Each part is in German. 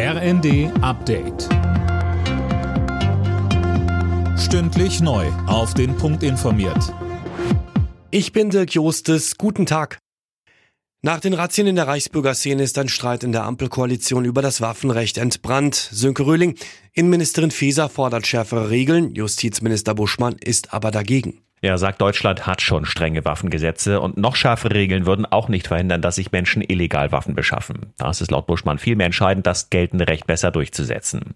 RND Update. Stündlich neu. Auf den Punkt informiert. Ich bin Dirk Jostes. Guten Tag. Nach den Razzien in der Reichsbürgerszene ist ein Streit in der Ampelkoalition über das Waffenrecht entbrannt. Sönke Röhling, Innenministerin Faeser fordert schärfere Regeln, Justizminister Buschmann ist aber dagegen. Er sagt, Deutschland hat schon strenge Waffengesetze und noch schärfere Regeln würden auch nicht verhindern, dass sich Menschen illegal Waffen beschaffen. Da ist es laut Buschmann vielmehr entscheidend, das geltende Recht besser durchzusetzen.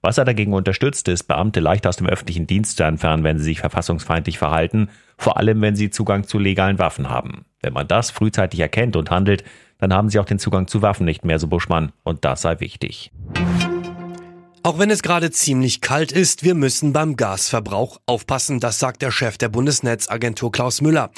Was er dagegen unterstützt, ist, Beamte leicht aus dem öffentlichen Dienst zu entfernen, wenn sie sich verfassungsfeindlich verhalten, vor allem wenn sie Zugang zu legalen Waffen haben. Wenn man das frühzeitig erkennt und handelt, dann haben sie auch den Zugang zu Waffen nicht mehr, so Buschmann, und das sei wichtig. Auch wenn es gerade ziemlich kalt ist, wir müssen beim Gasverbrauch aufpassen, das sagt der Chef der Bundesnetzagentur Klaus Müller.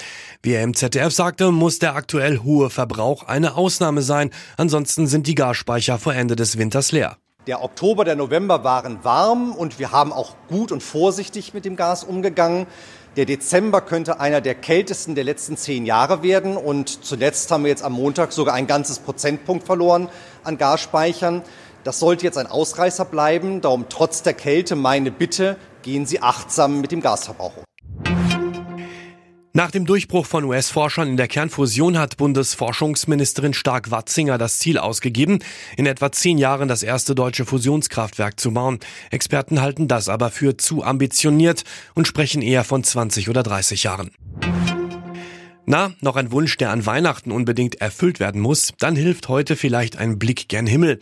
Wie er im ZDF sagte, muss der aktuell hohe Verbrauch eine Ausnahme sein, ansonsten sind die Gasspeicher vor Ende des Winters leer. Der Oktober, der November waren warm und wir haben auch gut und vorsichtig mit dem Gas umgegangen. Der Dezember könnte einer der kältesten der letzten zehn Jahre werden und zuletzt haben wir jetzt am Montag sogar ein ganzes Prozentpunkt verloren an Gasspeichern. Das sollte jetzt ein Ausreißer bleiben. Darum trotz der Kälte meine Bitte, gehen Sie achtsam mit dem Gasverbrauch um. Nach dem Durchbruch von US-Forschern in der Kernfusion hat Bundesforschungsministerin Stark-Watzinger das Ziel ausgegeben, in etwa zehn Jahren das erste deutsche Fusionskraftwerk zu bauen. Experten halten das aber für zu ambitioniert und sprechen eher von 20 oder 30 Jahren. Na, noch ein Wunsch, der an Weihnachten unbedingt erfüllt werden muss, dann hilft heute vielleicht ein Blick gen Himmel.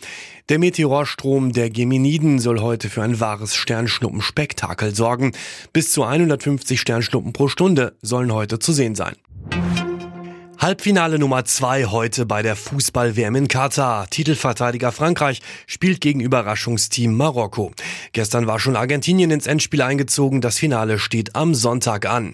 Der Meteorstrom der Geminiden soll heute für ein wahres Sternschnuppenspektakel sorgen. Bis zu 150 Sternschnuppen pro Stunde sollen heute zu sehen sein. Halbfinale Nummer zwei heute bei der Fußball-WM in Katar. Titelverteidiger Frankreich spielt gegen Überraschungsteam Marokko. Gestern war schon Argentinien ins Endspiel eingezogen. Das Finale steht am Sonntag an.